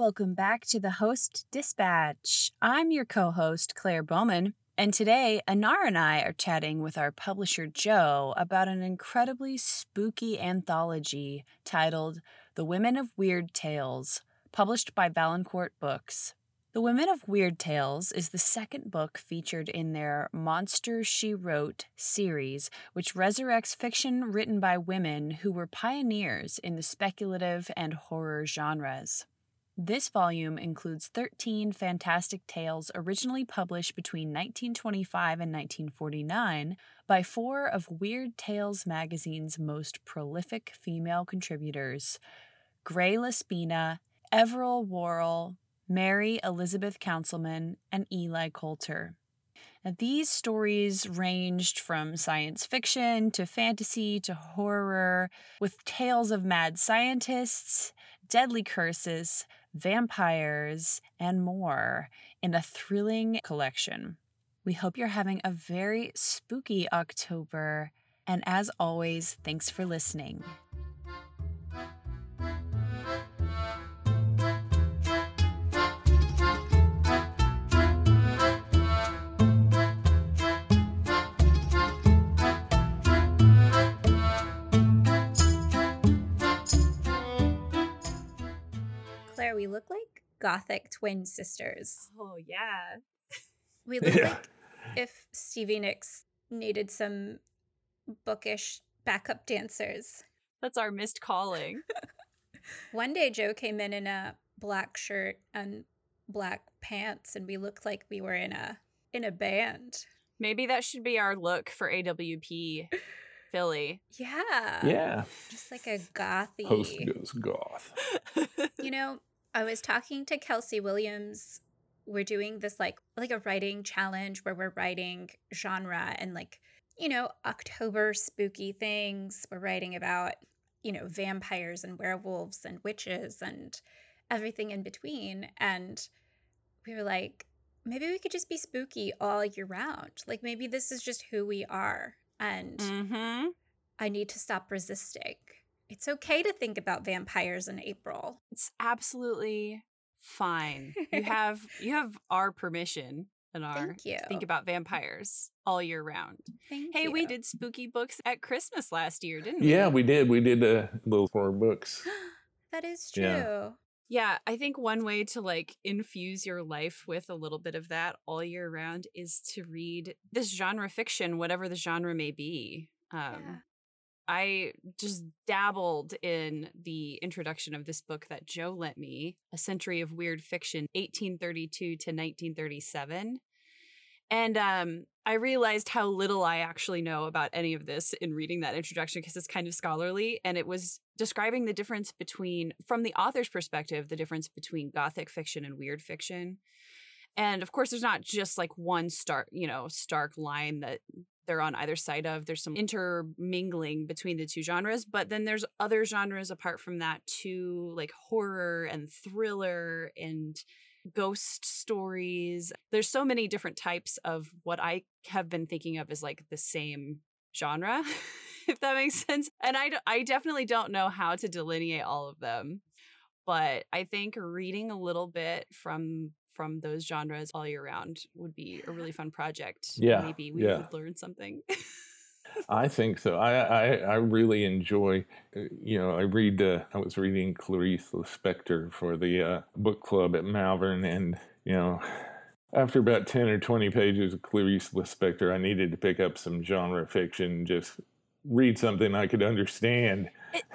Welcome back to the Host Dispatch. I'm your co host, Claire Bowman, and today Anar and I are chatting with our publisher, Joe, about an incredibly spooky anthology titled The Women of Weird Tales, published by Valancourt Books. The Women of Weird Tales is the second book featured in their Monsters She Wrote series, which resurrects fiction written by women who were pioneers in the speculative and horror genres. This volume includes 13 fantastic tales originally published between 1925 and 1949 by four of Weird Tales magazine's most prolific female contributors Greye La Spina, Everil Worrell, Mary Elizabeth Counselman, and Eli Colter. Now, these stories ranged from science fiction to fantasy to horror, with tales of mad scientists, deadly curses, vampires, and more in a thrilling collection. We hope you're having a very spooky October, and as always, thanks for listening. We look like gothic twin sisters. Oh, yeah. We look Yeah. like if Stevie Nicks needed some bookish backup dancers. That's our missed calling. One day Joe came in in a black shirt and black pants and we looked like we were in a in a band. Maybe that should be our look for AWP Philly. Yeah. Yeah. Just like a gothy. Host goes goth. You know, I was talking to Kelsey Williams. We're doing this like like a writing challenge where we're writing genre and like, you know, October spooky things. We're writing about, you know, vampires and werewolves and witches and everything in between. And we were like, maybe we could just be spooky all year round. Like maybe this is just who we are. And mm-hmm. I need to stop resisting. It's okay to think about vampires in April. It's absolutely fine. You have you have our permission and our Thank you. to think about vampires all year round. Thank Hey, we did spooky books at Christmas last year, didn't we? Yeah, we did. We did uh, little horror books. that is true. Yeah. Yeah, I think one way to like infuse your life with a little bit of that all year round is to read this genre fiction, whatever the genre may be. Um, Yeah. I just dabbled in the introduction of this book that Joe lent me, A Century of Weird Fiction, 1832 to 1937. And um, I realized how little I actually know about any of this in reading that introduction because it's kind of scholarly. And it was describing the difference between, from the author's perspective, the difference between Gothic fiction and weird fiction. And of course, there's not just like one stark, you know, stark line that they're on either side of. There's some intermingling between the two genres, but then there's other genres apart from that too, like horror and thriller and ghost stories. There's so many different types of what I have been thinking of as like the same genre, if that makes sense. And I, d- I definitely don't know how to delineate all of them, but I think reading a little bit from from those genres all year round would be a really fun project. Yeah, Maybe we yeah. would learn something. I think so. I I, I really enjoy. uh, You know, I read. Uh, I was reading Clarice Lispector for the uh, book club at Malvern, and you know, after about ten or twenty pages of Clarice Lispector, I needed to pick up some genre fiction. Just read something I could understand. It-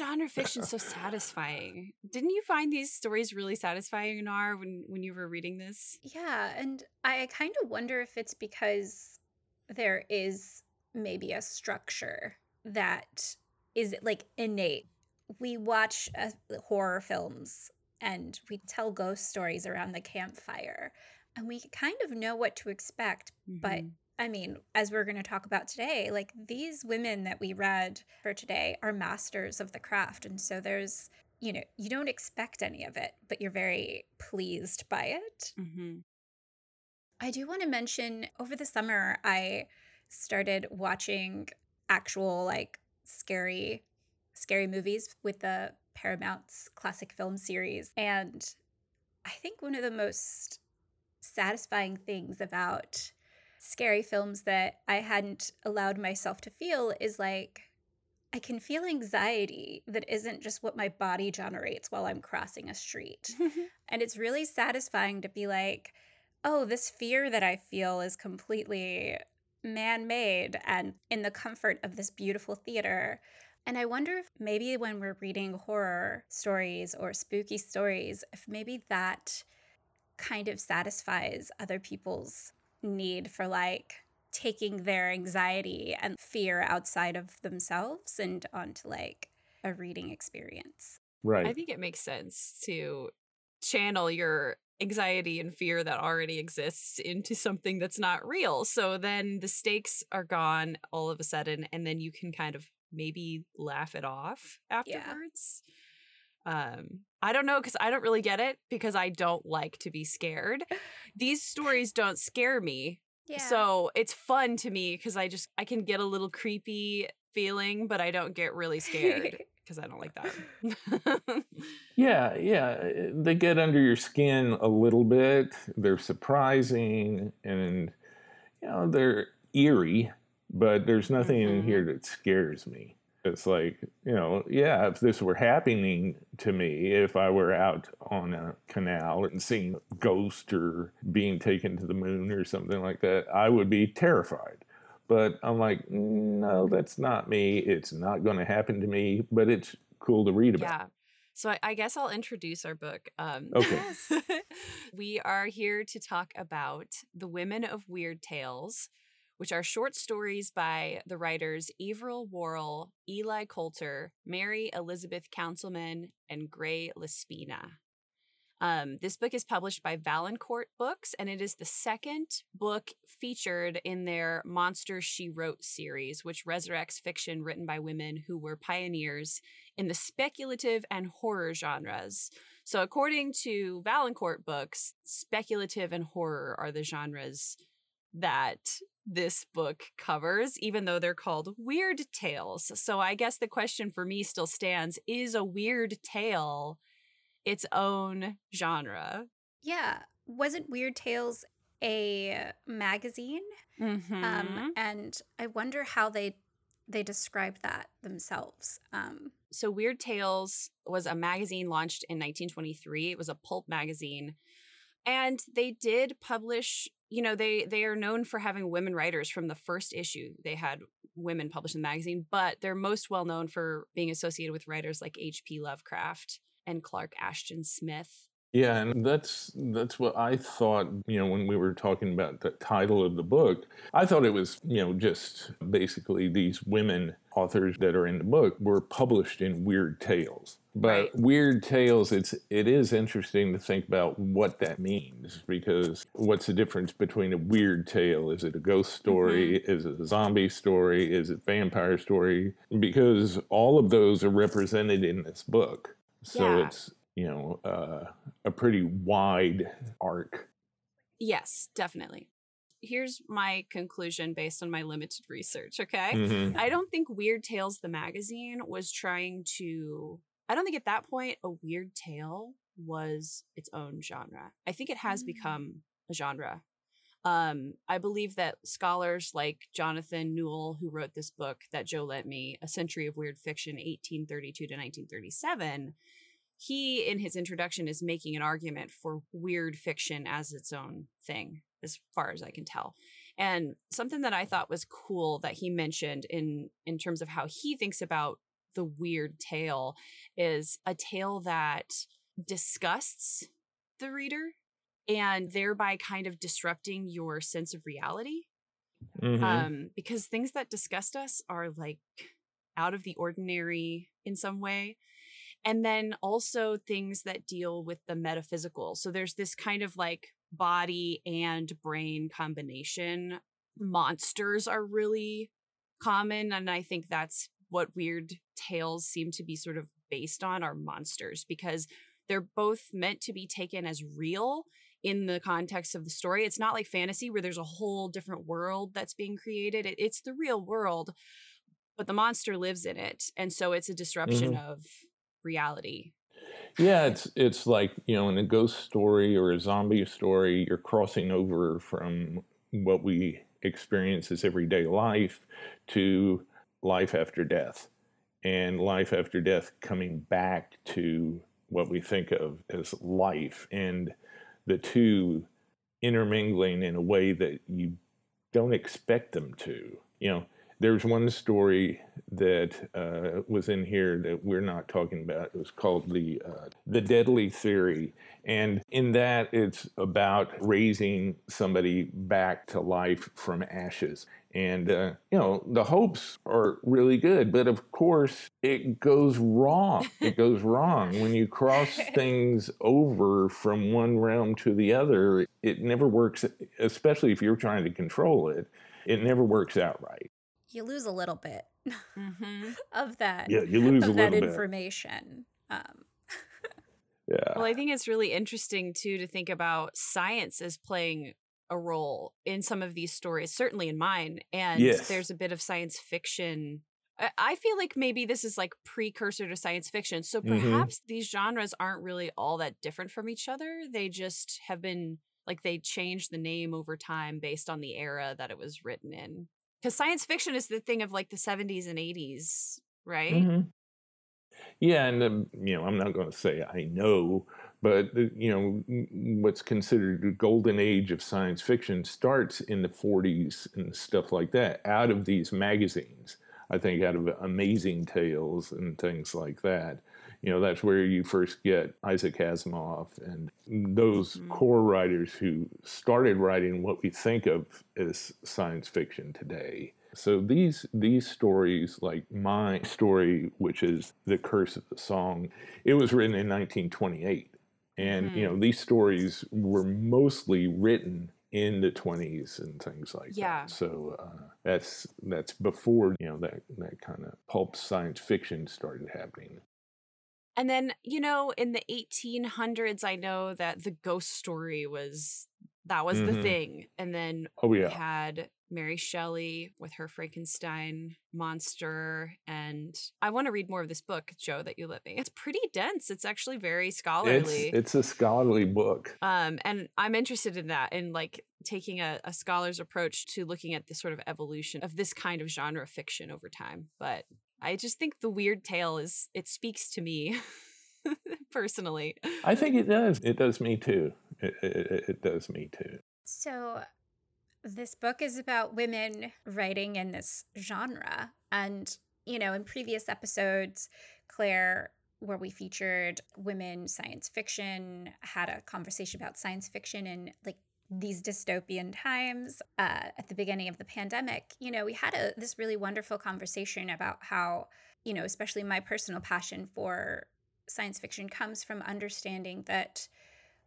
genre fiction so satisfying? Didn't you find these stories really satisfying, Nar, when when you were reading this? Yeah, and I kind of wonder if it's because there is maybe a structure that is like innate. We watch uh, horror films and we tell ghost stories around the campfire, and we kind of know what to expect. But Mhm. I mean, as we're going to talk about today, like these women that we read for today are masters of the craft. And so there's, you know, you don't expect any of it, but you're very pleased by it. Mhm. I do want to mention over the summer, I started watching actual, like, scary, scary movies with the Paramount's classic film series. And I think one of the most satisfying things about scary films that I hadn't allowed myself to feel is like I can feel anxiety that isn't just what my body generates while I'm crossing a street. and it's really satisfying to be like, oh, this fear that I feel is completely man made and in the comfort of this beautiful theater. And I wonder if maybe when we're reading horror stories or spooky stories, if maybe that kind of satisfies other people's need for like taking their anxiety and fear outside of themselves and onto like a reading experience. Right. I think it makes sense to channel your anxiety and fear that already exists into something that's not real. So then the stakes are gone all of a sudden, and then you can kind of maybe laugh it off afterwards. Yeah. Um, I don't know because I don't really get it because I don't like to be scared. These stories don't scare me. Yeah. So it's fun to me because I just I can get a little creepy feeling, but I don't get really scared because I don't like that. yeah, yeah. Eh, they get under your skin a little bit. They're surprising and, you know, they're eerie, but there's nothing mm-hmm. in here that scares me. It's like, you know, yeah, if this were happening to me, if I were out on a canal and seeing a ghost or being taken to the moon or something like that, I would be terrified. But I'm like, no, that's not me. It's not going to happen to me, but it's cool to read about. Yeah. So I, I guess I'll introduce our book. Um, okay. we are here to talk about The Women of Weird Tales, which are short stories by the writers Everil Worrell, Eli Colter, Mary Elizabeth Counselman, and Greye La Spina. Um, this book is published by Valancourt Books, and it is the second book featured in their Monsters She Wrote series, which resurrects fiction written by women who were pioneers in the speculative and horror genres. So, according to Valancourt Books, speculative and horror are the genres that this book covers, even though they're called weird tales. So, I guess the question for me still stands is a weird tale its own genre. Yeah. Wasn't Weird Tales a magazine? Mm-hmm. Um, and I wonder how they they describe that themselves. Um, so Weird Tales was a magazine launched in 1923. It was a pulp magazine. And they did publish, you know, they they are known for having women writers from the first issue. They had women published in the magazine, but they're most well known for being associated with writers like H.P. Lovecraft and Clark Ashton Smith. Yeah, and that's that's what I thought, you know, when we were talking about the title of the book. I thought it was, you know, just basically these women authors that are in the book were published in weird tales. But right. weird tales, it's it is interesting to think about what that means because what's the difference between a weird tale? Is it a ghost story? Mm-hmm. Is it a zombie story? Is it vampire story? Because all of those are represented in this book. So yeah. it's, you know, uh, a pretty wide arc. Yes, definitely. Here's my conclusion based on my limited research, okay? Mm-hmm. I don't think Weird Tales, the magazine, was trying to. I don't think at that point a weird tale was its own genre. I think it has mm. become a genre. Um, I believe that scholars like Jonathan Newell, who wrote this book that Joe lent me, A Century of Weird Fiction, 1832 to 1937, he, in his introduction, is making an argument for weird fiction as its own thing, as far as I can tell. And something that I thought was cool that he mentioned in in terms of how he thinks about the weird tale is a tale that disgusts the reader and thereby kind of disrupting your sense of reality. Mm-hmm. Um, because things that disgust us are like out of the ordinary in some way and then also things that deal with the metaphysical. So there's this kind of like body and brain combination. Monsters are really common. And I think that's what weird tales seem to be sort of based on are monsters because they're both meant to be taken as real in the context of the story. It's not like fantasy where there's a whole different world that's being created. It, it's the real world, but the monster lives in it. And so it's a disruption mm-hmm. of reality. Yeah, it's it's like, you know, in a ghost story or a zombie story, you're crossing over from what we experience as everyday life to life after death. And life after death coming back to what we think of as life and the two intermingling in a way that you don't expect them to. You know, there's one story that uh, was in here that we're not talking about. It was called the uh, the Deadly Theory, and in that it's about raising somebody back to life from ashes. And uh, you know the hopes are really good, but of course it goes wrong. It goes wrong when you cross things over from one realm to the other. It never works, especially if you're trying to control it. It never works out right you lose a little bit mm-hmm. of that. Yeah, you lose of that information. Um. yeah. Well, I think it's really interesting too to think about science as playing a role in some of these stories, certainly in mine. And yes. there's a bit of science fiction. I feel like maybe this is like precursor to science fiction. So mm-hmm. perhaps mm-hmm. these genres aren't really all that different from each other. They just have been like they changed the name over time based on the era that it was written in because science fiction is the thing of like the 70s and 80s right mm-hmm. yeah and um, you know i'm not going to say i know but you know what's considered the golden age of science fiction starts in the 40s and stuff like that out of these magazines i think out of amazing tales and things like that you know that's where you first get Isaac Asimov and those mm-hmm. core writers who started writing what we think of as science fiction today. So these these stories, like my story, which is the Curse of the Song, it was written in 1928, and mm-hmm. you know these stories were mostly written in the 20s and things like yeah. that. So uh, that's that's before you know that that kind of pulp science fiction started happening. And then, you know, in the 1800s, I know that the ghost story was that was mm-hmm. the thing. And then oh, yeah. we had Mary Shelley with her Frankenstein monster. And I want to read more of this book, Joe, that you let me. It's pretty dense. It's actually very scholarly. It's, it's a scholarly book. Um, and I'm interested in that in like taking a, a scholar's approach to looking at the sort of evolution of this kind of genre fiction over time. But I just think the weird tale is it speaks to me personally. I think it does. It does me too. It, it, it does me too. So this book is about women writing in this genre. And, you know, in previous episodes, Claire, where we featured women science fiction, had a conversation about science fiction and like these dystopian times uh, at the beginning of the pandemic, you know, we had a, this really wonderful conversation about how, you know, especially my personal passion for science fiction comes from understanding that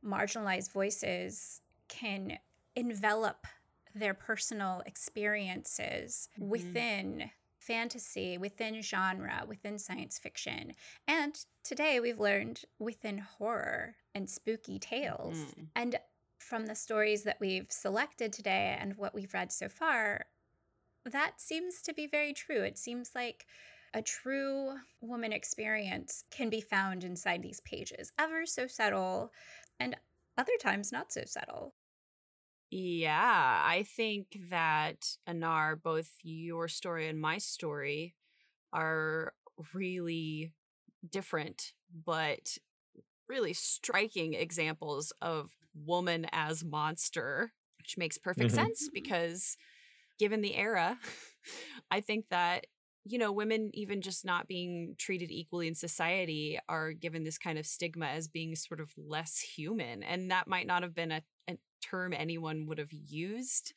marginalized voices can envelop their personal experiences mm-hmm. within fantasy, within genre, within science fiction. And today we've learned within horror and spooky tales. Mm-hmm. And from the stories that we've selected today and what we've read so far, that seems to be very true. It seems like a true woman experience can be found inside these pages, ever so subtle, and other times not so subtle. Yeah, I think that Anar, both your story and my story, are really different, but really striking examples of woman as monster, which makes perfect mm-hmm. sense because given the era, I think that you know, women even just not being treated equally in society are given this kind of stigma as being sort of less human. And that might not have been a, a term anyone would have used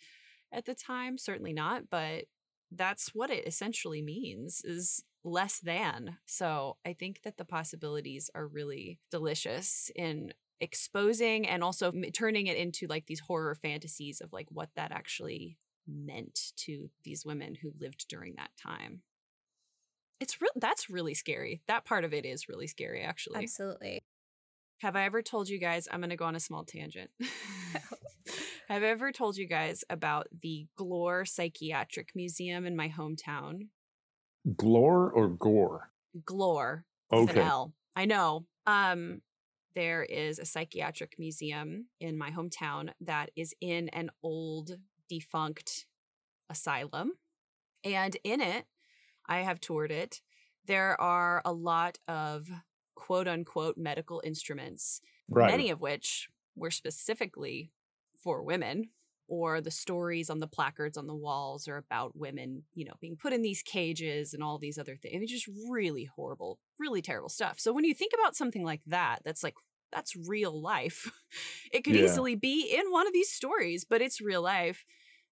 at the time, certainly not, but that's what it essentially means is less than. So I think that the possibilities are really delicious in exposing and also turning it into like these horror fantasies of like what that actually meant to these women who lived during that time. It's real that's really scary. That part of it is really scary actually. Absolutely. Have I ever told you guys I'm going to go on a small tangent. Have I ever told you guys about the Glore Psychiatric Museum in my hometown? Glore or Gore? Glore. Okay. L. I know. Um, there is a psychiatric museum in my hometown that is in an old defunct asylum. And in it, I have toured it. There are a lot of quote unquote medical instruments, Right. many of which were specifically for women, or the stories on the placards on the walls are about women, you know, being put in these cages and all these other things. It's just really horrible, really terrible stuff. So when you think about something like that, that's like, that's real life. It could Yeah. easily be in one of these stories, but it's real life.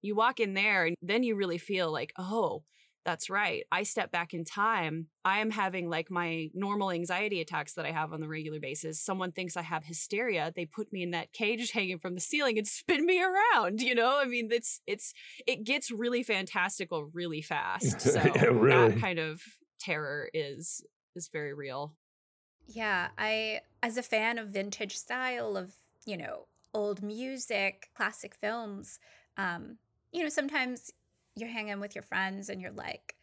You walk in there and then you really feel like, oh, that's right. I step back in time. I am having like my normal anxiety attacks that I have on the regular basis. Someone thinks I have hysteria. They put me in that cage hanging from the ceiling and spin me around, you know? I mean, it's it's it gets really fantastical really fast. So Yeah, really. that kind of terror is is very real. Yeah, I as a fan of vintage style of, you know, old music, classic films, um, you know, sometimes you're hanging with your friends and you're like,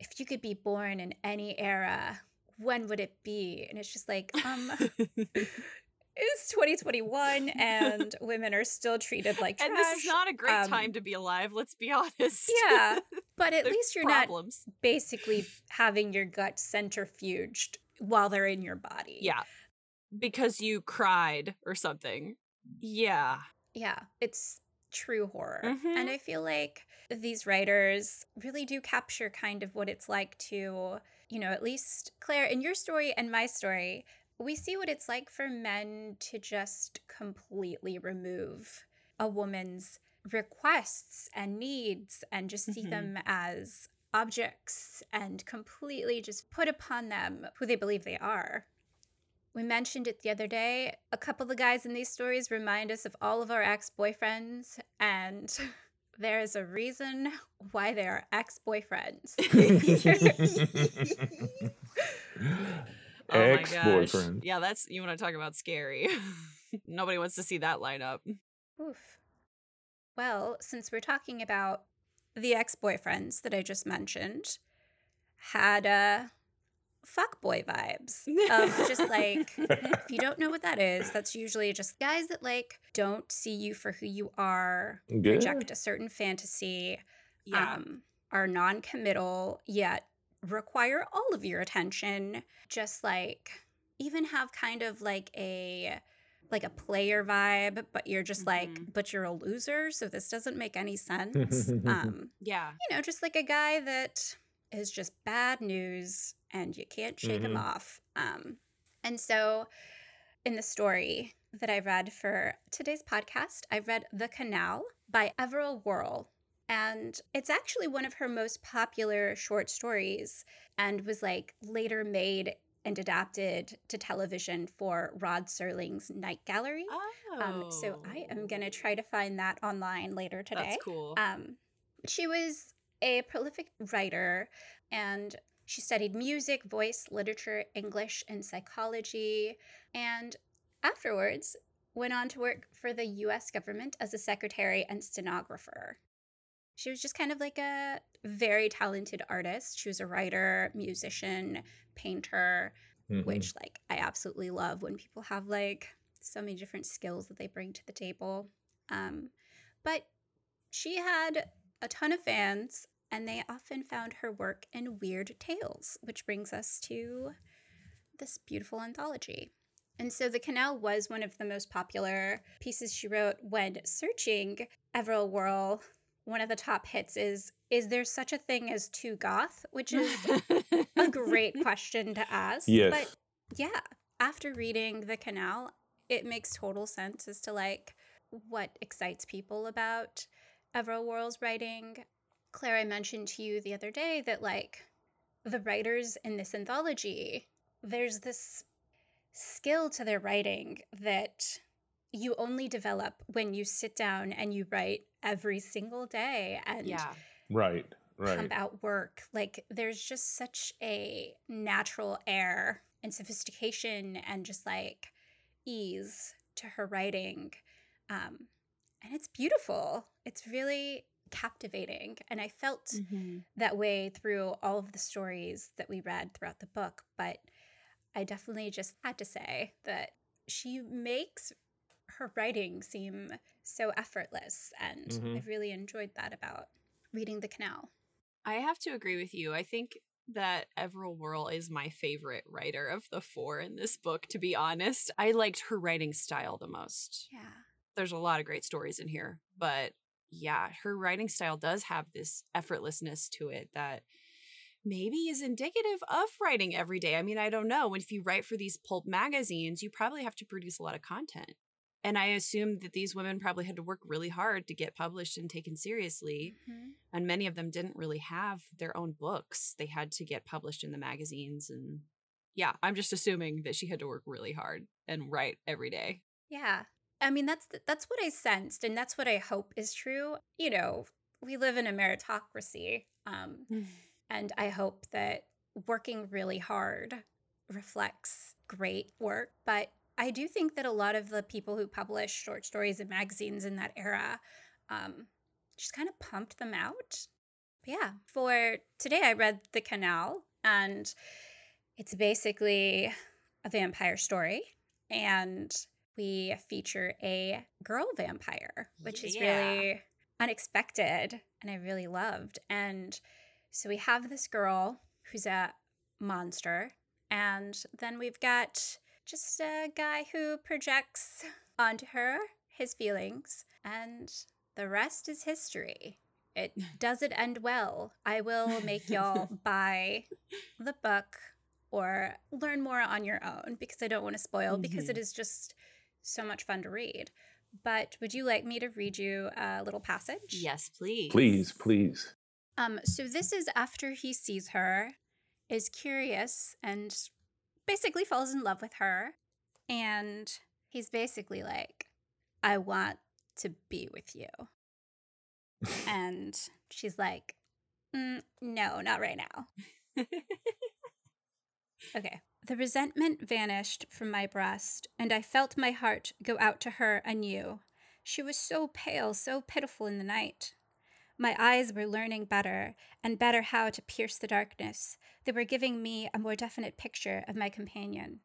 if you could be born in any era, when would it be? And it's just like, um, it's 2021 and women are still treated like trash. and this is not a great Um, time to be alive, let's be honest. Yeah, but at least you're not basically having your gut centrifuged while they're in your body. Yeah. Because you cried or something. Yeah. Yeah, it's true horror. Mhm. And I feel like these writers really do capture kind of what it's like to, you know, at least Claire, in your story and my story, we see what it's like for men to just completely remove a woman's requests and needs and just see Mhm. them as objects and completely just put upon them who they believe they are. We mentioned it the other day. A couple of the guys in these stories remind us of all of our ex boyfriends, and there is a reason why they are ex boyfriends. Oh my ex boyfriend. Yeah, that's you want to talk about scary. Nobody wants to see that line up. Oof. Well, since we're talking about the ex boyfriends that I just mentioned, had uh, fuckboy vibes of just like if you don't know what that is, that's usually just guys that like don't see you for who you are, Good. reject a certain fantasy, Yeah. um, are non-committal yet require all of your attention. Just like even have kind of like a like a player vibe, but you're just like, Mhm. but you're a loser, so this doesn't make any sense. um, yeah. you know, just like a guy that is just bad news and you can't shake him Mhm. off. Um, and so in the story that I read for today's podcast, I read The Canal by Everil Worrell. And it's actually one of her most popular short stories and was like later made and adapted to television for Rod Serling's Night Gallery. Oh. Um, so I am going to try to find that online later today. That's cool. Um, she was a prolific writer and she studied music, voice, literature, English, and psychology. And afterwards, went on to work for the US government as a secretary and stenographer. She was just kind of like a very talented artist. She was a writer, musician, painter, Mhm. which like I absolutely love when people have like so many different skills that they bring to the table. Um, but she had a ton of fans, and they often found her work in weird tales, which brings us to this beautiful anthology. And so the canal was one of the most popular pieces she wrote when searching Everil Worrell. One of the top hits is Is there such a thing as too goth? Which is a great question to ask. Yes. But yeah, after reading The Canal, it makes total sense as to like what excites people about Everil Worrell's writing. Claire, I mentioned to you the other day that like the writers in this anthology, there's this skill to their writing that you only develop when you sit down and you write every single day and yeah. Right. Right. pump out work. Like there's just such a natural air and sophistication and just like ease to her writing. Um, and it's beautiful. It's really captivating. And I felt Mhm. that way through all of the stories that we read throughout the book. But I definitely just had to say that she makes her writing seem so effortless. And Mhm. I really enjoyed that about reading The Canal. I have to agree with you. I think that Everil Worrell is my favorite writer of the four in this book, to be honest. I liked her writing style the most. Yeah. There's a lot of great stories in here, but yeah, her writing style does have this effortlessness to it that maybe is indicative of writing every day. I mean, I don't know. If you write for these pulp magazines, you probably have to produce a lot of content. And I assume that these women probably had to work really hard to get published and taken seriously. Mhm. And many of them didn't really have their own books. They had to get published in the magazines. And yeah, I'm just assuming that she had to work really hard and write every day. Yeah. I mean, that's that's what I sensed, and that's what I hope is true. You know, we live in a meritocracy, um, and I hope that working really hard reflects great work. But I do think that a lot of the people who publish short stories in magazines in that era um, just kind of pumped them out. But yeah, for today, I read The Canal, and it's basically a vampire story. And we feature a girl vampire, which is really unexpected and I really loved. And so we have this girl who's a monster, and then we've got just a guy who projects onto her his feelings, and the rest is history. It doesn't end well. I will make y'all buy the book or learn more on your own because I don't want to spoil because it mm-hmm. is just so much fun to read. But would you like me to read you a little passage? Yes, please. Please, please. Um, so this is after he sees her, is curious, and basically falls in love with her. And he's basically like, I want to be with you. And she's like, "Mm, no, not right now. Okay. The resentment vanished from my breast, and I felt my heart go out to her anew. She was so pale, so pitiful in the night. My eyes were learning better, and better how to pierce the darkness. They were giving me a more definite picture of my companion.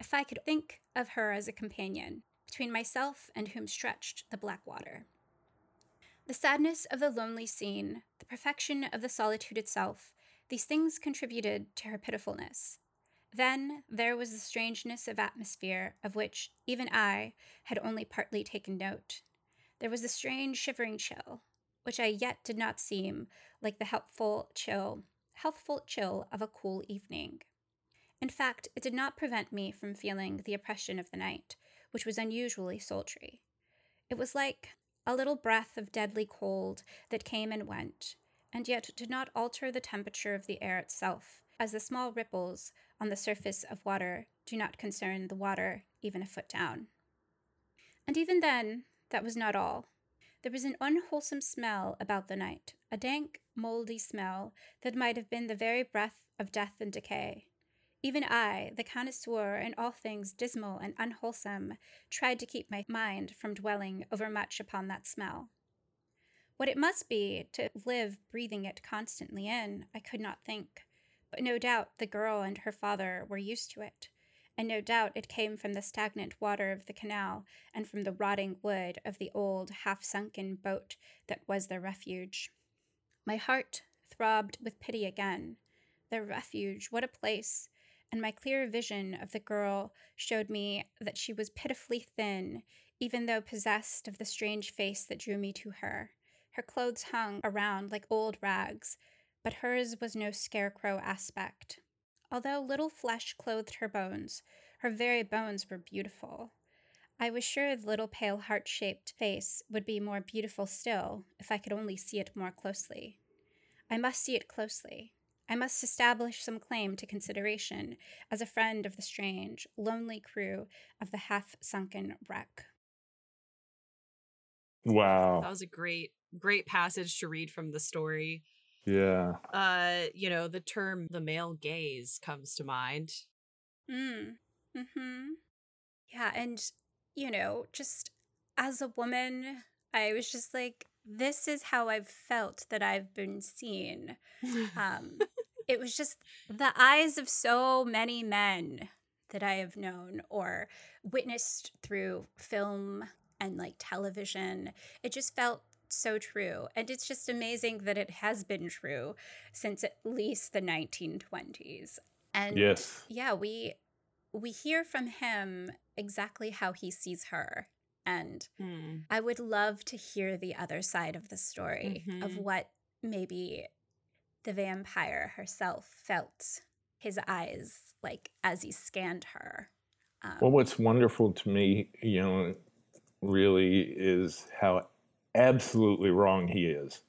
If I could think of her as a companion, between myself and whom stretched the black water. The sadness of the lonely scene, the perfection of the solitude itself, these things contributed to her pitifulness. Then there was the strangeness of atmosphere of which even I had only partly taken note. There was a strange shivering chill, which I yet did not seem like the helpful chill, healthful chill of a cool evening. In fact, it did not prevent me from feeling the oppression of the night, which was unusually sultry. It was like a little breath of deadly cold that came and went, and yet did not alter the temperature of the air itself, as the small ripples on the surface of water do not concern the water even a foot down. And even then, that was not all. There was an unwholesome smell about the night, a dank, mouldy smell that might have been the very breath of death and decay. Even I, the connoisseur in all things dismal and unwholesome, tried to keep my mind from dwelling overmuch upon that smell. What it must be to live breathing it constantly in, I could not think, but no doubt the girl and her father were used to it, and no doubt it came from the stagnant water of the canal and from the rotting wood of the old, half sunken boat that was their refuge. My heart throbbed with pity again. Their refuge, what a place! And my clear vision of the girl showed me that she was pitifully thin, even though possessed of the strange face that drew me to her. Her clothes hung around like old rags, but hers was no scarecrow aspect. Although little flesh clothed her bones, her very bones were beautiful. I was sure the little pale heart shaped face would be more beautiful still if I could only see it more closely. I must see it closely. I must establish some claim to consideration as a friend of the strange, lonely crew of the half sunken wreck. Wow. That was a great, great passage to read from the story. Yeah. Uh, you know, the term the male gaze comes to mind. Mm. Hmm. Yeah, and you know, just as a woman, I was just like, this is how I've felt that I've been seen. Um, it was just the eyes of so many men that I have known or witnessed through film and like television. It just felt so true. And it's just amazing that it has been true since at least the 1920s. And yes. yeah, we we hear from him exactly how he sees her. And Hmm. I would love to hear the other side of the story of Mhm. what maybe the vampire herself felt his eyes like as he scanned her. Um, Well, what's wonderful to me, you know, really is how absolutely wrong he is.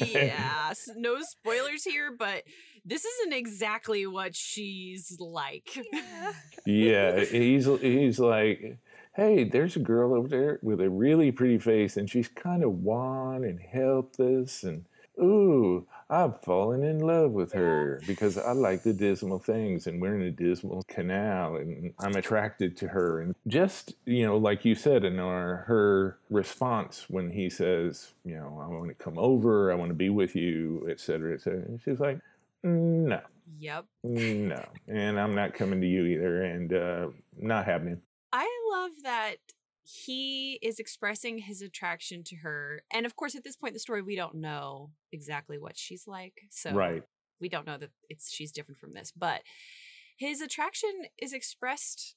yeah, no spoilers here, but this isn't exactly what she's like. yeah. yeah, he's he's like, hey, there's a girl over there with a really pretty face, and she's kind of wan and helpless, and ooh, I've fallen in love with her because I like the dismal things, and we're in a dismal canal, and I'm attracted to her, and just you know, like you said, Anar, her response when he says, you know, I want to come over, I want to be with you, et cetera, et cetera, and she's like, no. yep. No, and I'm not coming to you either, and uh, not happening. I love that he is expressing his attraction to her. And of course, at this point in the story, we don't know exactly what she's like. So Right. we don't know that it's she's different from this. But his attraction is expressed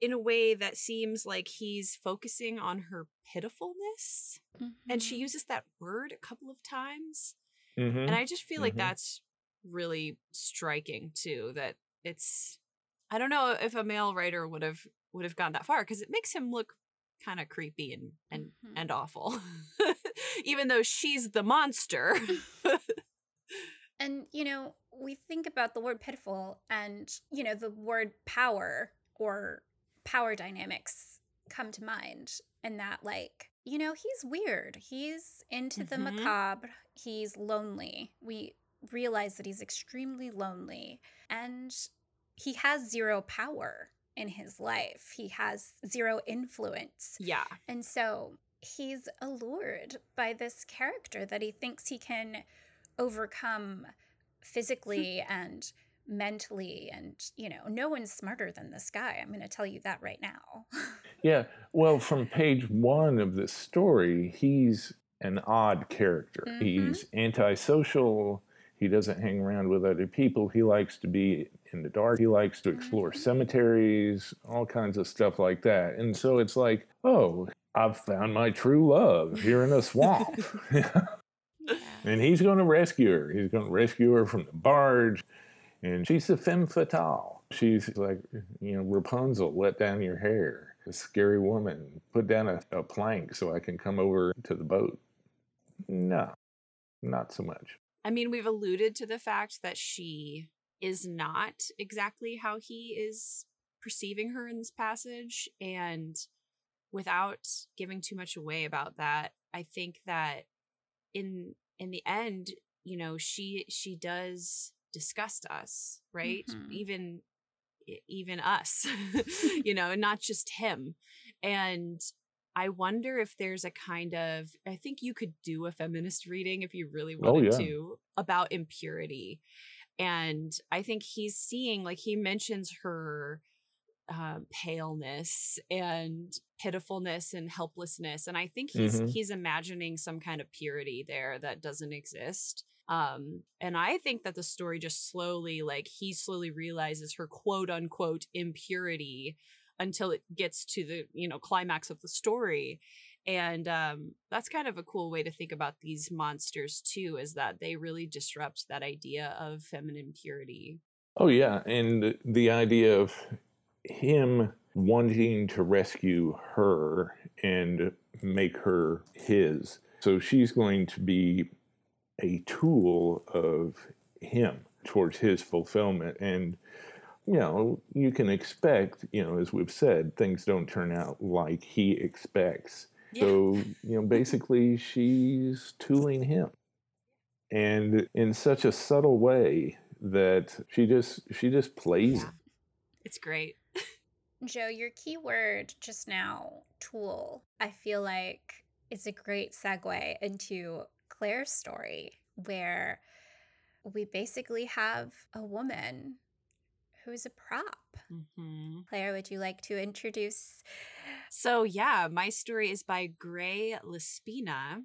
in a way that seems like he's focusing on her pitifulness. And she Mhm. uses that word a couple of times. hmm And I just feel like Mhm. that's really striking too. That it's I don't know if a male writer would have would have gone that far because it makes him look kind of creepy and and Mhm. and awful, even though she's the monster. And, you know, we think about the word pitiful and, you know, the word power or power dynamics come to mind. And that, like, you know, he's weird. He's into the Mhm. macabre. He's lonely. We realize that he's extremely lonely. And he has zero power in his life, he has zero influence. yeah, And so he's allured by this character that he thinks he can overcome physically and mentally. And, you know, no one's smarter than this guy. I'm going to tell you that right now. Yeah. Well, from page one of this story, he's an odd character. Mhm. He's antisocial. He doesn't hang around with other people. He likes to be in the dark. He likes to explore Mhm. cemeteries, all kinds of stuff like that. And so it's like, oh, I've found my true love here in a swamp. and he's going to rescue her. He's going to rescue her from the barge. And she's a femme fatale. She's like, you know, Rapunzel, let down your hair. A scary woman, put down a, a plank so I can come over to the boat. No, not so much. I mean, we've alluded to the fact that she is not exactly how he is perceiving her in this passage. And without giving too much away about that, I think that in in the end, you know, she she does disgust us, right? Mhm. Even even us, you know, and not just him. And I wonder if there's a kind of I think you could do a feminist reading if you really Oh, wanted yeah. to about impurity. And I think he's seeing like he mentions her um, paleness and pitifulness and helplessness and i think he's Mhm. he's imagining some kind of purity there that doesn't exist um and i think that the story just slowly like he slowly realizes her quote unquote impurity until it gets to the you know climax of the story and um that's kind of a cool way to think about these monsters too is that they really disrupt that idea of feminine purity Oh, yeah. And the- the idea of him wanting to rescue her and make her his. So she's going to be a tool of him towards his fulfillment. And, you know, you can expect, you know, as we've said, things don't turn out like he expects. Yeah. So, you know, basically she's tooling him. And in such a subtle way that she just she just plays Yeah. it's great Joe, your key word just now, tool, I feel like is a great segue into Claire's story, where we basically have a woman who's a prop. Mm-hmm. Claire, would you like to introduce? So, yeah, my story is by Greye La Spina,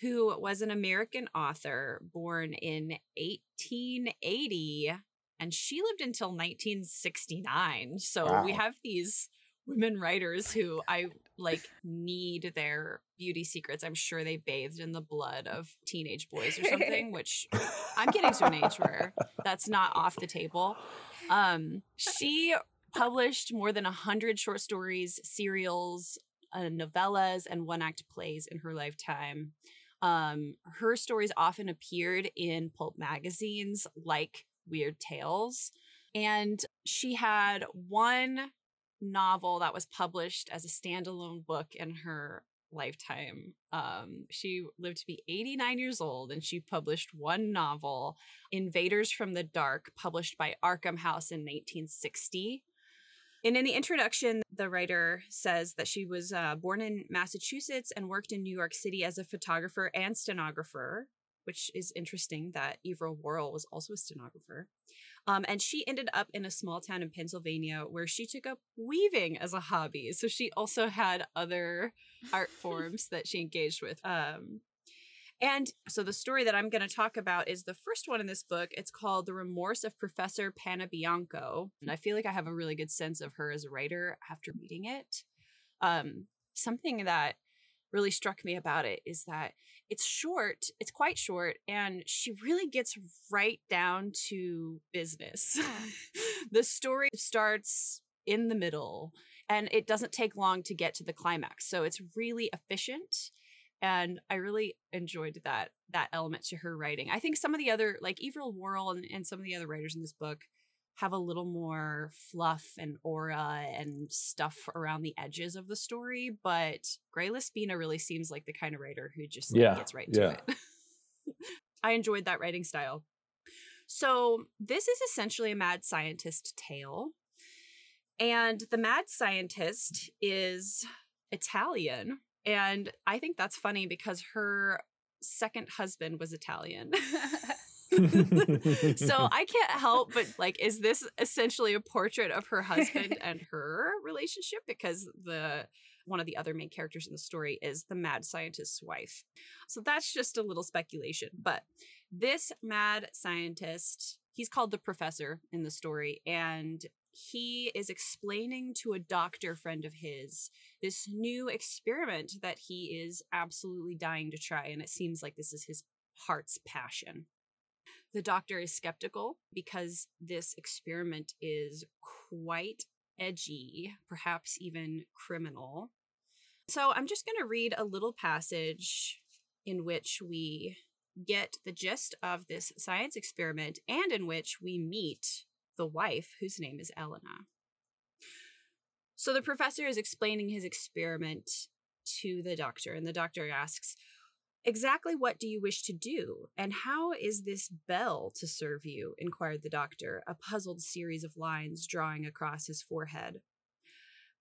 who was an American author born in 1880 and she lived until 1969. So Wow. we have these women writers who I like need their beauty secrets. I'm sure they bathed in the blood of teenage boys or something, which I'm getting to an age where that's not off the table. Um, she published more than a hundred short stories, serials, uh, novellas, and one act plays in her lifetime. Um, her stories often appeared in pulp magazines like Weird Tales. And she had one novel that was published as a standalone book in her lifetime. Um, she lived to be 89 years old and she published one novel, Invaders from the Dark, published by Arkham House in 1960. And in the introduction, the writer says that she was uh, born in Massachusetts and worked in New York City as a photographer and stenographer, which is interesting that Everil Worrell was also a stenographer. Um, and she ended up in a small town in Pennsylvania where she took up weaving as a hobby. So she also had other art forms that she engaged with. Um, and so the story that I'm going to talk about is the first one in this book. It's called The Remorse of Professor Panebianco. And I feel like I have a really good sense of her as a writer after reading it. Um, something that really struck me about it is that it's short, it's quite short, and she really gets right down to business. the story starts in the middle and it doesn't take long to get to the climax. So it's really efficient and I really enjoyed that that element to her writing. I think some of the other like Everil Worrell and, and some of the other writers in this book have a little more fluff and aura and stuff around the edges of the story, but Greye La Spina really seems like the kind of writer who just like, Yeah, gets right to yeah. it. I enjoyed that writing style. So, this is essentially a mad scientist tale. And the mad scientist is Italian. And I think that's funny because her second husband was Italian. so I can't help but like, is this essentially a portrait of her husband and her relationship? Because the one of the other main characters in the story is the mad scientist's wife. So that's just a little speculation. But this mad scientist, he's called the professor in the story, and he is explaining to a doctor friend of his this new experiment that he is absolutely dying to try. And it seems like this is his heart's passion. The doctor is skeptical because this experiment is quite edgy, perhaps even criminal. So I'm just going to read a little passage in which we get the gist of this science experiment and in which we meet the wife, whose name is Elena. So the professor is explaining his experiment to the doctor, and the doctor asks, Exactly what do you wish to do? And how is this bell to serve you? inquired the doctor, a puzzled series of lines drawing across his forehead.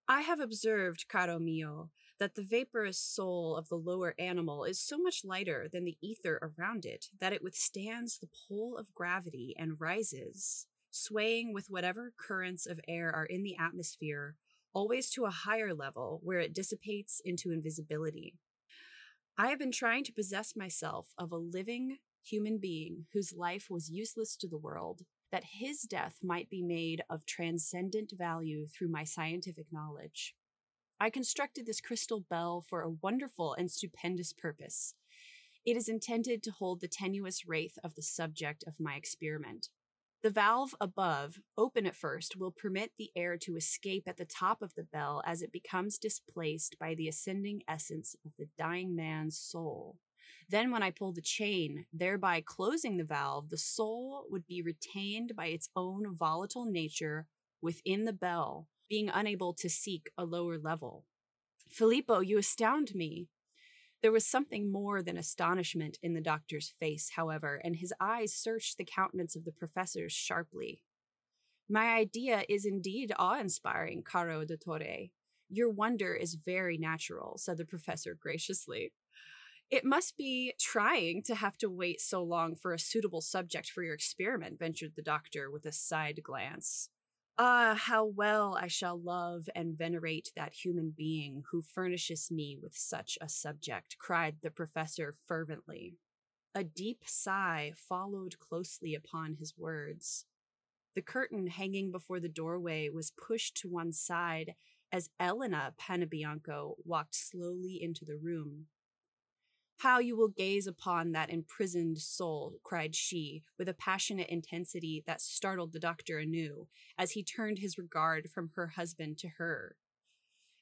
I have observed, caro mio, that the vaporous soul of the lower animal is so much lighter than the ether around it that it withstands the pull of gravity and rises, swaying with whatever currents of air are in the atmosphere, always to a higher level where it dissipates into invisibility. I have been trying to possess myself of a living human being whose life was useless to the world, that his death might be made of transcendent value through my scientific knowledge. I constructed this crystal bell for a wonderful and stupendous purpose. It is intended to hold the tenuous wraith of the subject of my experiment. The valve above, open at first, will permit the air to escape at the top of the bell as it becomes displaced by the ascending essence of the dying man's soul. Then, when I pull the chain, thereby closing the valve, the soul would be retained by its own volatile nature within the bell, being unable to seek a lower level. Filippo, you astound me. There was something more than astonishment in the doctor's face, however, and his eyes searched the countenance of the professor sharply. My idea is indeed awe inspiring, caro dottore. Your wonder is very natural, said the professor graciously. It must be trying to have to wait so long for a suitable subject for your experiment, ventured the doctor with a side glance. Ah, how well I shall love and venerate that human being who furnishes me with such a subject, cried the professor fervently. A deep sigh followed closely upon his words. The curtain hanging before the doorway was pushed to one side as Elena Panebianco walked slowly into the room. How you will gaze upon that imprisoned soul, cried she, with a passionate intensity that startled the doctor anew, as he turned his regard from her husband to her.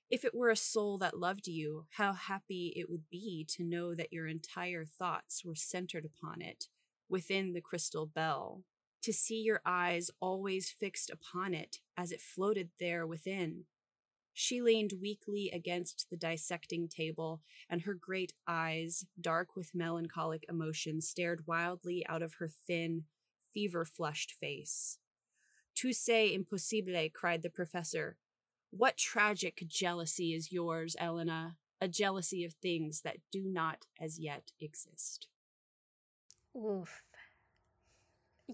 If it were a soul that loved you, how happy it would be to know that your entire thoughts were centered upon it, within the crystal bell, to see your eyes always fixed upon it as it floated there within, she leaned weakly against the dissecting table, and her great eyes, dark with melancholic emotion, stared wildly out of her thin, fever flushed face. Tu sais impossible, cried the professor. What tragic jealousy is yours, Elena? A jealousy of things that do not as yet exist. Oof.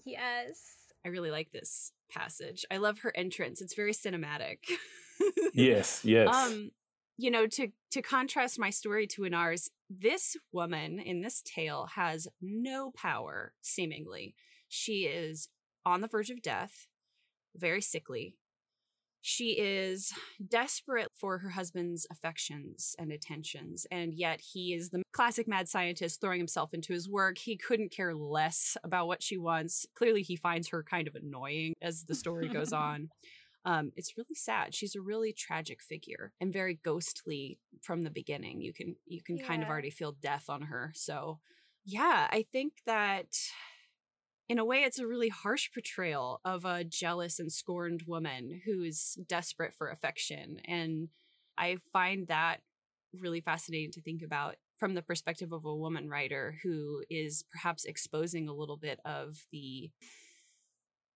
Yes. I really like this passage. I love her entrance. It's very cinematic. yes, yes. Um, you know, to to contrast my story to Inar's, this woman in this tale has no power, seemingly. She is on the verge of death, very sickly. She is desperate for her husband's affections and attentions, and yet he is the classic mad scientist throwing himself into his work. He couldn't care less about what she wants. Clearly, he finds her kind of annoying as the story goes on. Um, it's really sad. She's a really tragic figure and very ghostly from the beginning. You can you can yeah. kind of already feel death on her. So yeah, I think that in a way it's a really harsh portrayal of a jealous and scorned woman who's desperate for affection. And I find that really fascinating to think about from the perspective of a woman writer who is perhaps exposing a little bit of the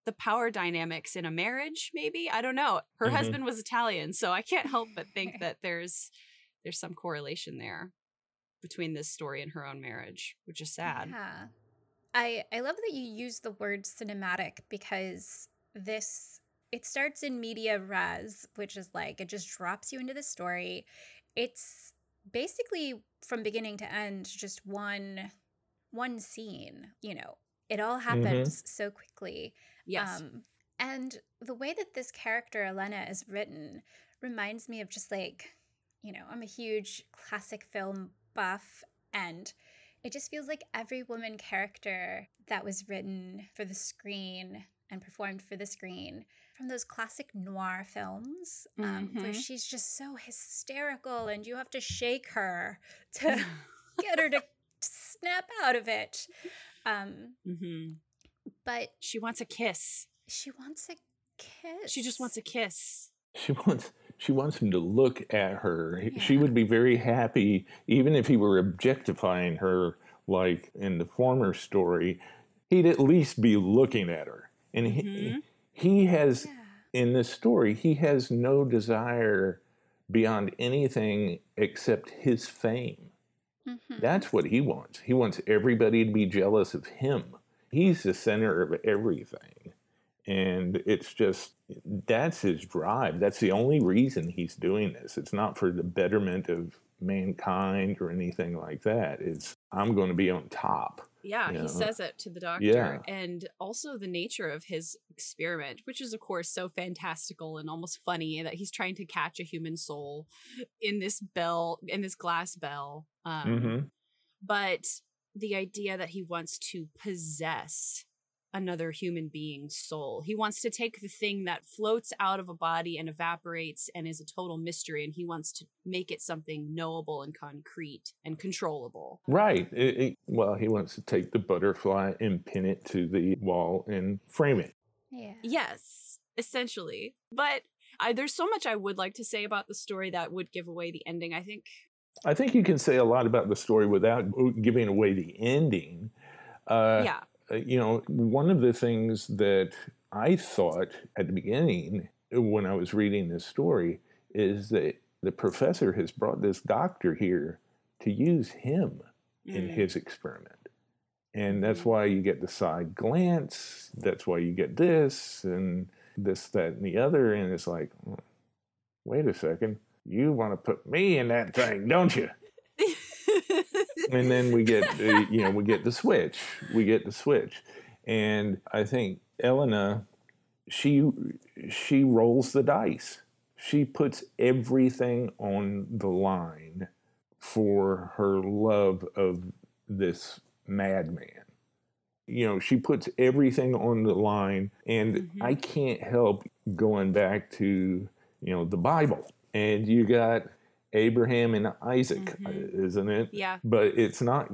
the power dynamics in a marriage maybe? I don't know. Her mm-hmm. husband was italian so i can't help but think that there's there's some correlation there between this story and her own marriage which is sad. Yeah. I i love that you use the word cinematic because this it starts in media res which is like it just drops you into the story. It's basically from beginning to end just one one scene you know? It all mm-hmm. happens mm-hmm. so quickly Yes. Um, and the way that this character, Elena, is written reminds me of just like, you know, I'm a huge classic film buff, and it just feels like every woman character that was written for the screen and performed for the screen from those classic noir films um, mm-hmm. where she's just so hysterical and you have to shake her to get her to snap out of it. Um, mm-hmm. But she wants a kiss. She wants a kiss. She just wants a kiss. She wants she wants him to look at her. Yeah. She would be very happy even if he were objectifying her like in the former story, he'd at least be looking at her. And mm-hmm. he, he has yeah. in this story, he has no desire beyond anything except his fame. Mm-hmm. That's what he wants. He wants everybody to be jealous of him he's the center of everything. And it's just, that's his drive. That's the only reason he's doing this. It's not for the betterment of mankind or anything like that. It's, I'm going to be on top. Yeah, he know? says it to the doctor. Yeah. And also the nature of his experiment, which is, of course, so fantastical and almost funny that he's trying to catch a human soul in this bell, in this glass bell. Um, mm-hmm. But the idea that he wants to possess another human being's soul. He wants to take the thing that floats out of a body and evaporates and is a total mystery, and he wants to make it something knowable and concrete and controllable. Right. It, it, well, he wants to take the butterfly and pin it to the wall and frame it. Yeah. Yes, essentially. But I, there's so much I would like to say about the story that would give away the ending. I think I think you can say a lot about the story without giving away the ending. Uh, yeah. Uh, you know, one of the things that I thought at the beginning when I was reading this story is that the professor has brought this doctor here to use him mm. in his experiment. And that's mm. why you get the side glance. That's why you get this. And, this, that, and the other. And it's like, wait a second, you want to put me in that thing, don't you? and then we get, uh, you know, we get the switch. We get the switch. And I think Elena, she she rolls the dice. She puts everything on the line for her love of this madman. You know, she puts everything on the line, and mm-hmm. I can't help going back to, you know, the Bible. And you got Abraham and Isaac, mm-hmm. isn't it? Yeah. But it's not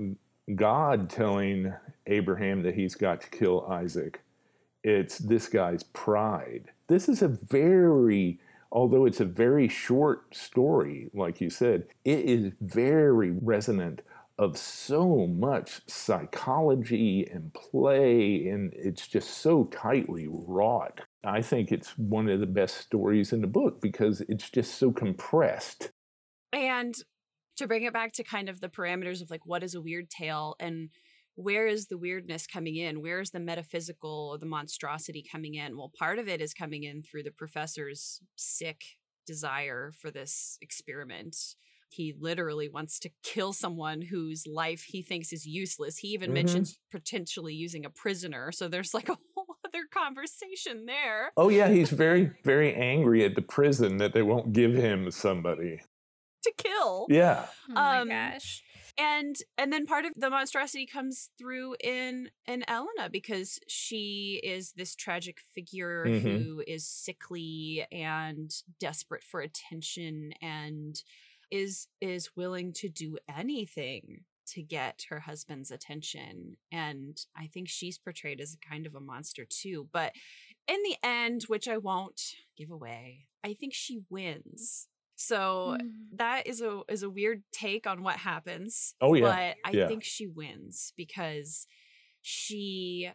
God telling Abraham that he's got to kill Isaac. It's this guy's pride. This is a very although it's a very short story, like you said, it is very resonant of so much psychology and play, and it's just so tightly wrought. I think it's one of the best stories in the book because it's just so compressed. And to bring it back to kind of the parameters of like what is a weird tale and where is the weirdness coming in? Where is the metaphysical or the monstrosity coming in? Well, part of it is coming in through the professor's sick desire for this experiment. He literally wants to kill someone whose life he thinks is useless. He even mm-hmm. mentions potentially using a prisoner. So there's like a other conversation there. Oh, yeah. He's very, very angry at the prison that they won't give him somebody to kill. Yeah. Oh my um, gosh and and then part of the monstrosity comes through in in Elena because she is this tragic figure mm-hmm. who is sickly and desperate for attention and is is willing to do anything to get her husband's attention and i think she's portrayed as kind of a monster too but in the end which i won't give away i think she wins so mm. that is a is a weird take on what happens. Oh yeah. But I yeah. think she wins because she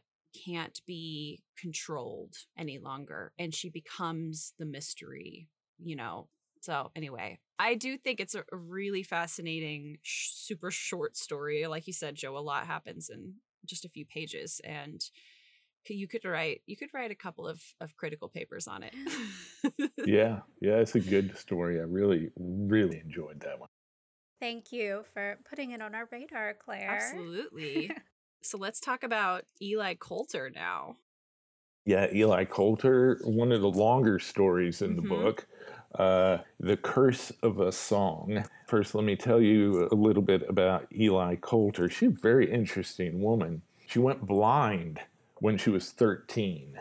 can't be controlled any longer and she becomes the mystery, you know. So anyway, I do think it's a, a really fascinating sh- super short story. Like you said, Joe, a lot happens in just a few pages and you could write you could write a couple of of critical papers on it. yeah, yeah, it's a good story. I really really enjoyed that one. Thank you for putting it on our radar, Claire. Absolutely. so let's talk about Eli Colter now. Yeah, Eli Colter, one of the longer stories in the mm-hmm. book. Uh, the Curse of a Song. First, let me tell you a little bit about Eli Colter. She's a very interesting woman. She went blind when she was 13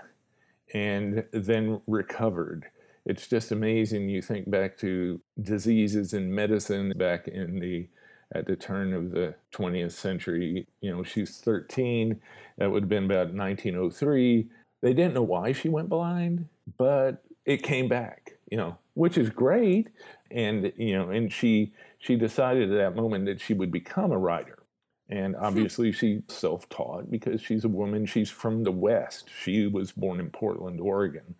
and then recovered. It's just amazing. You think back to diseases in medicine back in the at the turn of the 20th century. You know, she's 13. That would have been about 1903. They didn't know why she went blind, but it came back. You know, which is great. And you know, and she she decided at that moment that she would become a writer. And hmm. obviously, she's self taught because she's a woman. She's from the West. She was born in Portland, Oregon,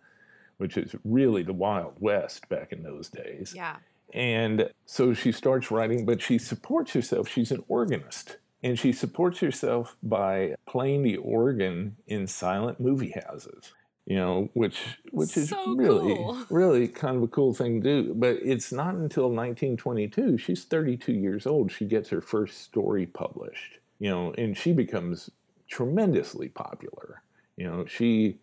which is really the Wild West back in those days. Yeah. And so she starts writing, but she supports herself. She's an organist. And she supports herself by playing the organ in silent movie houses you know, which which is so really cool. really kind of a cool thing to do. But it's not until 1922, she's 32 years old, she gets her first story published. You know, and she becomes tremendously popular. You know, she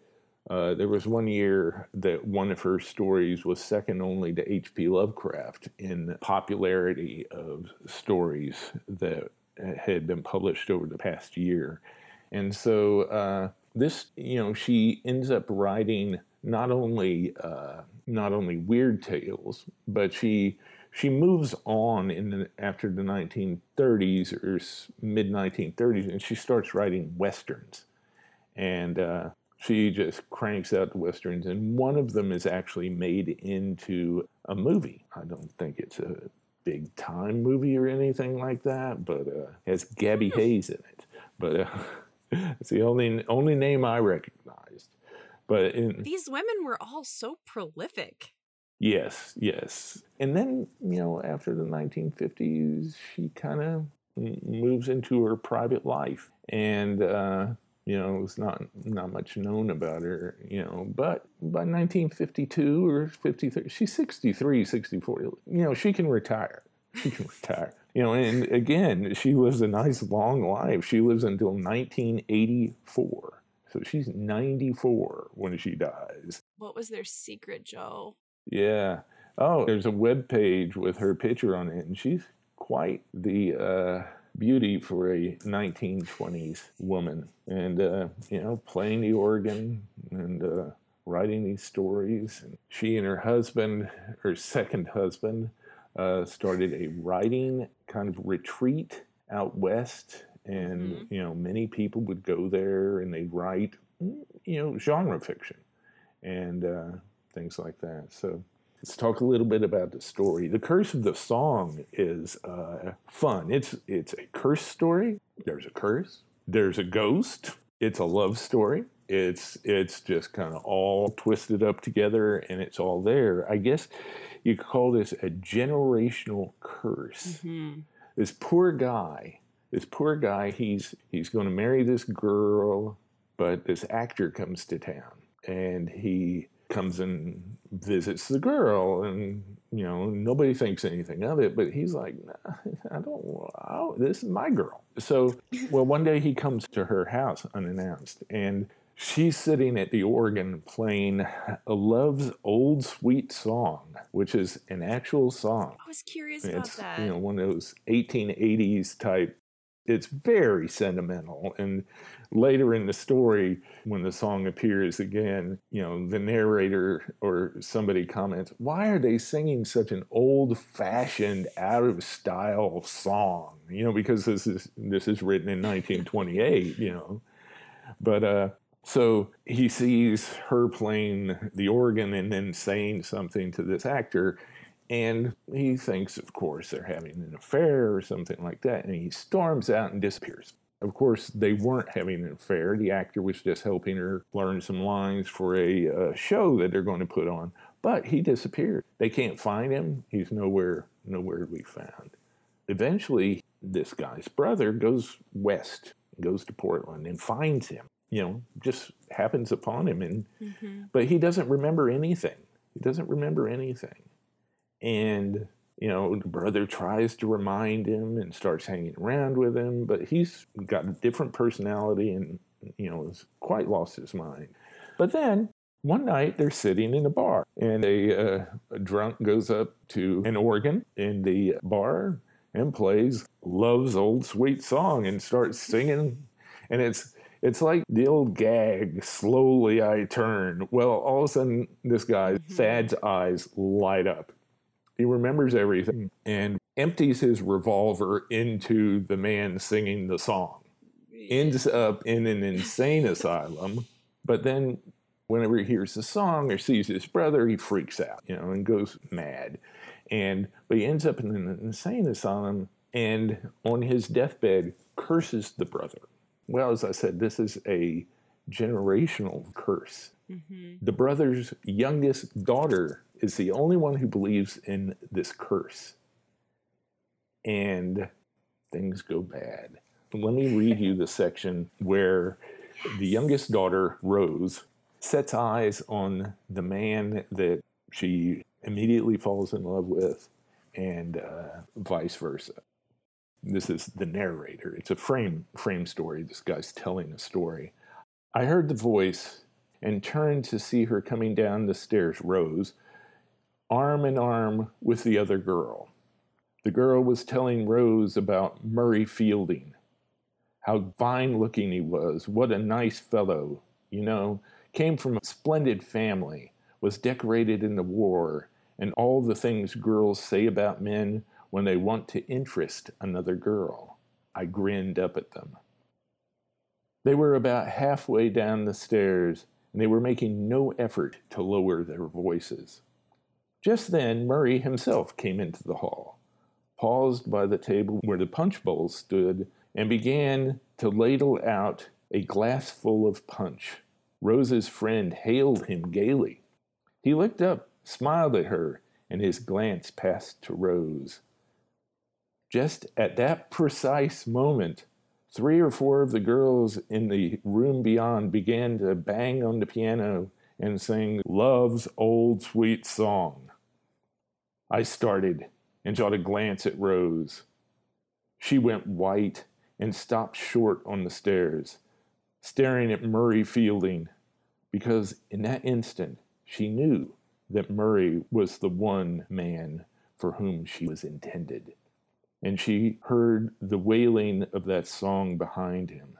uh, there was one year that one of her stories was second only to H.P. Lovecraft in popularity of stories that had been published over the past year. And so uh, this, you know, she ends up writing not only uh, not only weird tales, but she she moves on in the, after the 1930s or mid 1930s, and she starts writing westerns, and uh, she just cranks out the westerns, and one of them is actually made into a movie. I don't think it's a big time movie or anything like that, but uh, has Gabby hmm. Hayes in it. But uh, it's the only only name I recognized. But in, these women were all so prolific. Yes, yes. And then, you know, after the 1950s, she kind of moves into her private life. And uh, You know, it's not not much known about her, you know, but by 1952 or 53, she's 63, 64. You know, she can retire. She can retire. You know, and again, she lives a nice long life. She lives until 1984. So she's 94 when she dies. What was their secret, Joe? Yeah. Oh, there's a web page with her picture on it, and she's quite the uh, beauty for a 1920s woman. And, uh, you know, playing the organ and uh, writing these stories. And she and her husband, her second husband, uh, started a writing kind of retreat out west. And, mm-hmm. you know, many people would go there and they'd write, you know, genre fiction and uh, things like that. So, Let's talk a little bit about the story. The curse of the song is uh, fun. It's it's a curse story. There's a curse. There's a ghost. It's a love story. It's it's just kind of all twisted up together, and it's all there. I guess you could call this a generational curse. Mm-hmm. This poor guy. This poor guy. He's he's going to marry this girl, but this actor comes to town, and he comes and visits the girl and you know nobody thinks anything of it but he's like nah, i don't oh, this is my girl so well one day he comes to her house unannounced and she's sitting at the organ playing a love's old sweet song which is an actual song. I was curious about it's, that. you know one of those 1880s type. It's very sentimental and later in the story when the song appears again you know the narrator or somebody comments why are they singing such an old fashioned out of style song? You know because this is this is written in 1928 you know. But uh so he sees her playing the organ and then saying something to this actor and he thinks, of course, they're having an affair or something like that. And he storms out and disappears. Of course, they weren't having an affair. The actor was just helping her learn some lines for a uh, show that they're going to put on. But he disappeared. They can't find him. He's nowhere, nowhere to be found. Eventually, this guy's brother goes west, goes to Portland, and finds him. You know, just happens upon him, and mm-hmm. but he doesn't remember anything. He doesn't remember anything. And, you know, the brother tries to remind him and starts hanging around with him, but he's got a different personality and, you know, has quite lost his mind. But then one night they're sitting in a bar and a, uh, a drunk goes up to an organ in the bar and plays Love's Old Sweet Song and starts singing. And it's it's like the old gag, slowly I turn. Well, all of a sudden, this guy, mm-hmm. Thad's eyes light up. He remembers everything and empties his revolver into the man singing the song. Ends up in an insane asylum, but then whenever he hears the song or sees his brother, he freaks out, you know, and goes mad. And but he ends up in an insane asylum and on his deathbed curses the brother. Well, as I said, this is a generational curse. Mm-hmm. The brother's youngest daughter is the only one who believes in this curse. And things go bad. Let me read you the section where the youngest daughter, Rose, sets eyes on the man that she immediately falls in love with, and uh, vice versa. This is the narrator. It's a frame frame story. This guy's telling a story. I heard the voice and turned to see her coming down the stairs, Rose, arm in arm with the other girl. The girl was telling Rose about Murray Fielding, how fine looking he was, what a nice fellow, you know, came from a splendid family, was decorated in the war, and all the things girls say about men when they want to interest another girl. I grinned up at them. They were about halfway down the stairs, and they were making no effort to lower their voices. Just then, Murray himself came into the hall, paused by the table where the punch bowl stood, and began to ladle out a glass full of punch. Rose's friend hailed him gaily. He looked up, smiled at her, and his glance passed to Rose. Just at that precise moment, Three or four of the girls in the room beyond began to bang on the piano and sing Love's Old Sweet Song. I started and shot a glance at Rose. She went white and stopped short on the stairs, staring at Murray Fielding, because in that instant she knew that Murray was the one man for whom she was intended. And she heard the wailing of that song behind him.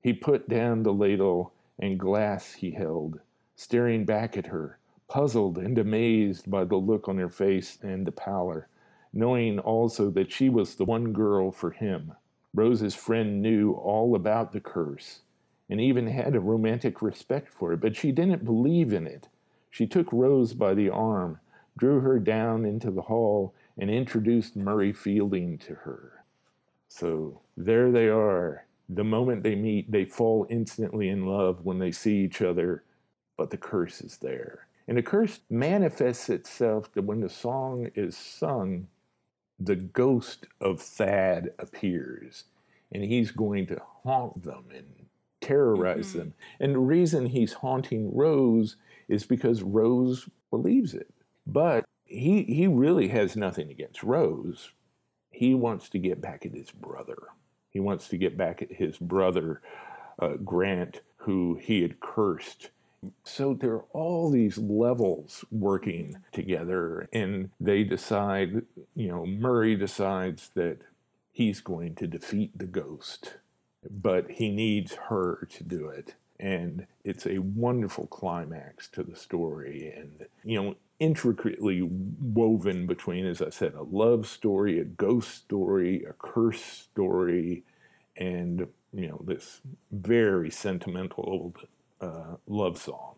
He put down the ladle and glass he held, staring back at her, puzzled and amazed by the look on her face and the pallor, knowing also that she was the one girl for him. Rose's friend knew all about the curse and even had a romantic respect for it, but she didn't believe in it. She took Rose by the arm, drew her down into the hall, and introduced Murray Fielding to her. So there they are. The moment they meet, they fall instantly in love when they see each other, but the curse is there. And the curse manifests itself that when the song is sung, the ghost of Thad appears and he's going to haunt them and terrorize mm-hmm. them. And the reason he's haunting Rose is because Rose believes it. But he he really has nothing against Rose. He wants to get back at his brother. He wants to get back at his brother uh, Grant, who he had cursed. So there are all these levels working together, and they decide. You know, Murray decides that he's going to defeat the ghost, but he needs her to do it and it's a wonderful climax to the story and you know intricately woven between as i said a love story a ghost story a curse story and you know this very sentimental uh, love song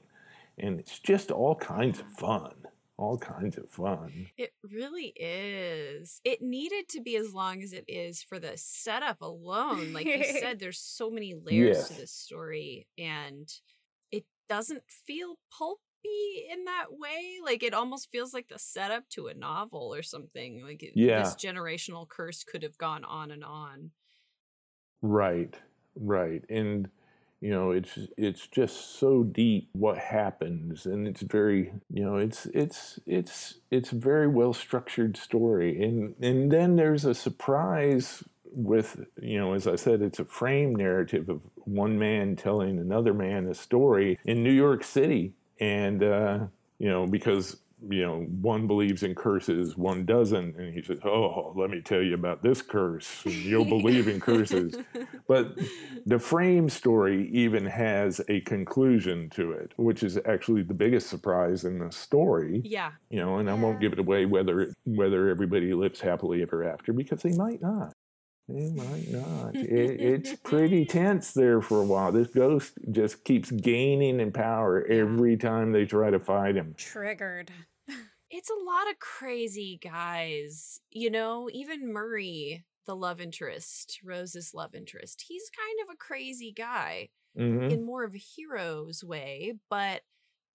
and it's just all kinds of fun all kinds of fun. It really is. It needed to be as long as it is for the setup alone. Like you said, there's so many layers yes. to this story, and it doesn't feel in that way. Like it almost feels like the setup to a novel or something. Like it, yeah. this generational curse could have gone on and on. Right, right. And you know it's it's just so deep what happens and it's very you know it's it's it's it's a very well structured story and and then there's a surprise with you know as i said it's a frame narrative of one man telling another man a story in new york city and uh you know because you know, one believes in curses, one doesn't. And he says, Oh, let me tell you about this curse. You'll believe in curses. But the frame story even has a conclusion to it, which is actually the biggest surprise in the story. Yeah. You know, and. I won't give it away whether whether everybody lives happily ever after because they might not. They might not. It, it's pretty tense there for a while. This ghost just keeps gaining in power every time they try to fight him. Triggered it's a lot of crazy guys. You know, even Murray, the love interest, Rose's love interest, he's kind of a crazy guy mm-hmm. in more of a hero's way. But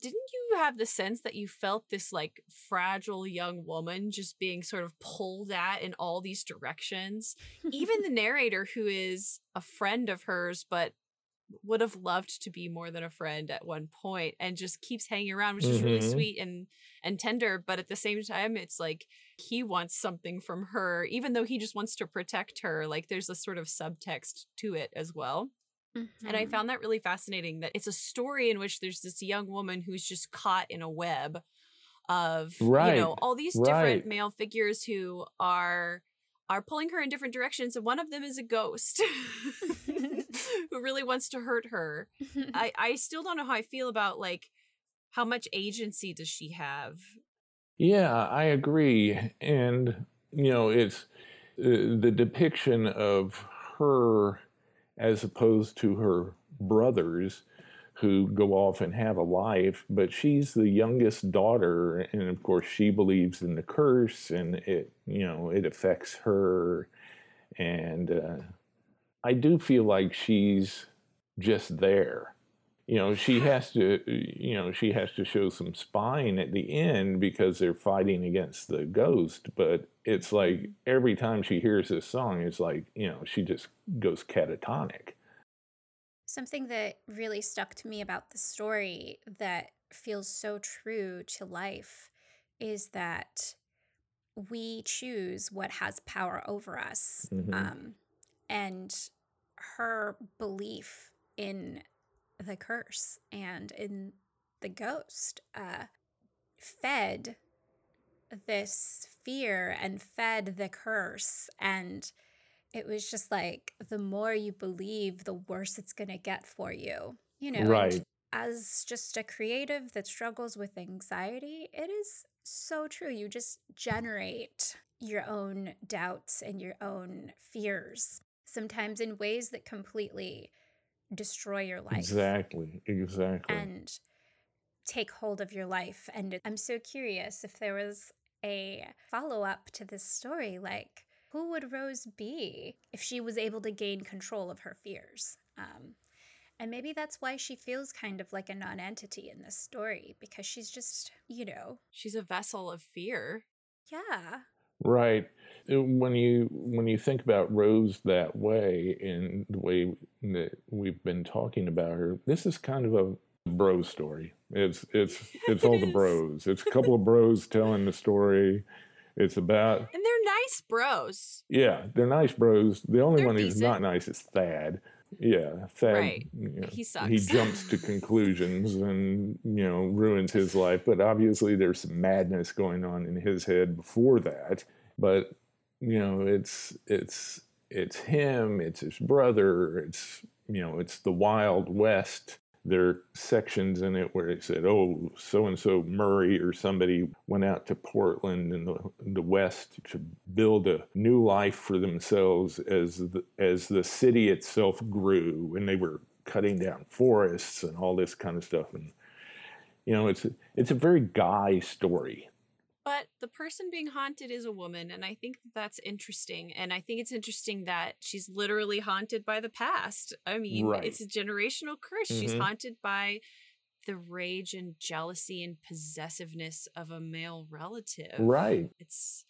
didn't you have the sense that you felt this like fragile young woman just being sort of pulled at in all these directions? even the narrator, who is a friend of hers, but would have loved to be more than a friend at one point and just keeps hanging around which mm-hmm. is really mm-hmm. sweet and and tender but at the same time it's like he wants something from her even though he just wants to protect her like there's a sort of subtext to it as well mm-hmm. and i mm-hmm. found that really fascinating that it's a story in which there's this young woman who's just caught in a web of right. you know all these different male figures who are are pulling her in different directions and one of them is a ghost who really wants to hurt her i i still don't know how i feel about like how much agency does she have yeah i agree and you know it's uh, the depiction of her as opposed to her brothers who go off and have a life, but she's the youngest daughter, and of course she believes in the curse, and it you know it affects her, and uh, I do feel like she's just there. You know she has to you know she has to show some spine at the end because they're fighting against the ghost but it's like every time she hears this song it's like you know she just goes catatonic something that really stuck to me about the story that feels so true to life is that we choose what has power over us Mhm. um, and her belief in the curse and in the ghost uh, fed this fear and fed the curse. And it was just like the more you believe the worse it's going to get for you you know? Right. as just a creative that struggles with anxiety it is so true. You just generate your own doubts and your own fears sometimes in ways that completely destroy your life exactly exactly and take hold of your life. And I'm so curious if there was a follow up to this story like, who would Rose be if she was able to gain control of her fears? Um, and maybe that's why she feels kind of like a non entity in this story because she's just, you know, She's a vessel of fear. yeah. Right. When you when you think about Rose that way, in the way that we've been talking about her, this is kind of a bro story. It's it's it's all It the bros. It's a couple of bros telling the story. It's about And they're nice bros. yeah, they're nice bros. The only They're one who's not nice is Thad. Yeah, Thad. Right. you know, He He jumps to conclusions and you know ruins his life. But obviously, there's some madness going on in his head before that. But you know, it's it's it's him. It's his brother. It's you know, it's the Wild West. There are sections in it where it said, "Oh, so and so Murray or somebody went out to Portland in the the West to build a new life for themselves as the, as the city itself grew, and they were cutting down forests and all this kind of stuff." And you know, it's it's a very guy story. But the person being haunted is a woman, and I think that that's interesting. And I think it's interesting that she's literally haunted by the past. I mean, Right. it's a generational curse. She's Mhm. haunted by the rage and jealousy and possessiveness of a male relative. Right. It's.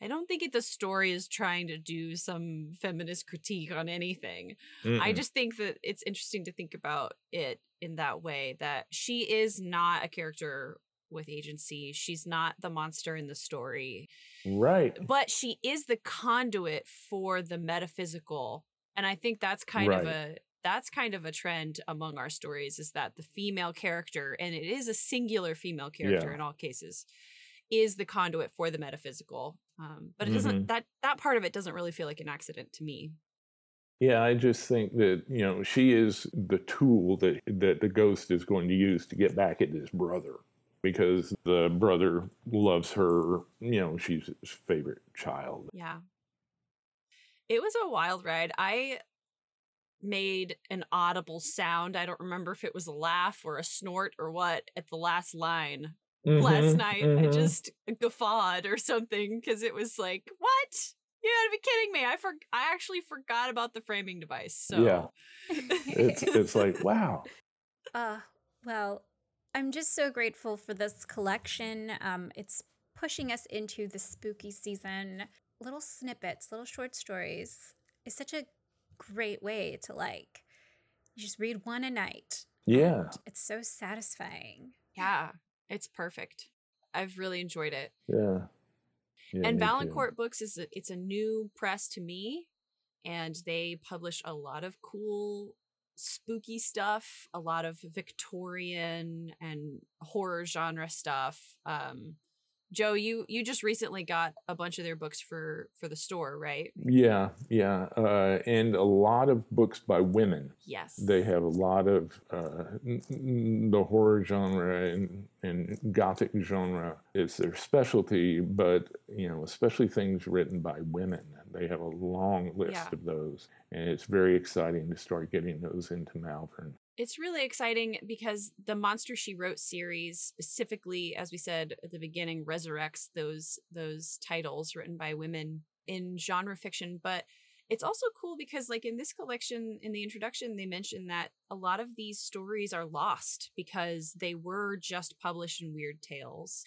I don't think it, the story is trying to do some feminist critique on anything. I Mm-mm. just think that it's interesting to think about it in that way that she is not a character with agency. She's not the monster in the story, right. but she is the conduit for the metaphysical. And I think that's kind of a that's kind of a trend among our stories is that the female character and it is a singular female character Yeah. in all cases is the conduit for the metaphysical. Um, but it doesn't that that part of it doesn't really feel like an accident to me. Yeah, I just think that you know she is the tool that that the ghost is going to use to get back at his brother because the brother loves her. You know, she's his favorite child. Yeah. It was a wild ride. I made an audible sound. I don't remember if it was a laugh or a snort or what at the last line last Mhm, night. I mhm. just guffawed or something because it was like, what? You gotta be kidding me. I for- I actually forgot about the framing device. So Yeah. it's it's like wow. Uh, well, I'm just so grateful for this collection. Um, it's pushing us into the spooky season. Little snippets, little short stories is such a great way to like you just read one a night. Yeah, It's so satisfying. yeah, it's perfect. I've really enjoyed it. yeah. Yeah, and. Valancourt Books is a, it's a new press to me, and they publish a lot of cool spooky stuff, a lot of Victorian and horror genre stuff. Um, Joe, you you just recently got a bunch of their books for for the store, right? Yeah, yeah, uh, and a lot of books by women. Yes, They have a lot of uh, the horror genre and, and gothic genre is their specialty, but you know, especially things written by women. They have a long list Yeah. of those, and it's very exciting to start getting those into Malvern. it's really exciting because the monster she wrote series specifically as we said at the beginning resurrects those those titles written by women in genre fiction but it's also cool because like in this collection in the introduction they mentioned that a lot of these stories are lost because they were just published in weird tales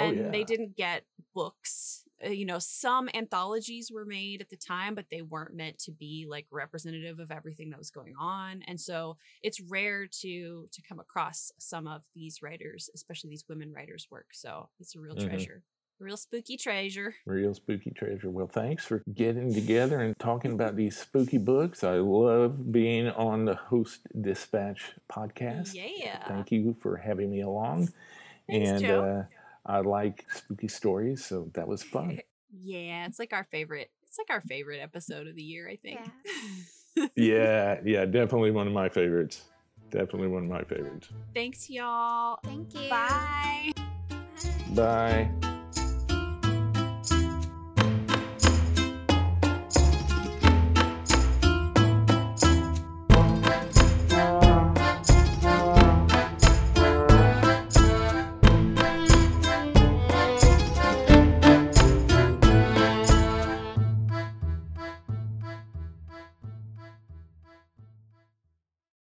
and oh, yeah. they didn't get books uh, you know some anthologies were made at the time but they weren't meant to be like representative of everything that was going on and so it's rare to to come across some of these writers especially these women writers work so it's a real mm-hmm. treasure Real spooky treasure. Real spooky treasure. Well, thanks for getting together and talking about these spooky books. I love being on the Host Dispatch podcast. Yeah. Thank you for having me along. Thanks, and uh, I like spooky stories, so that was fun. yeah, it's like our favorite. It's like our favorite episode of the year, I think. Yeah, yeah, yeah, definitely one of my favorites. Definitely one of my favorites. Thanks, y'all. Thank you. Bye. Bye.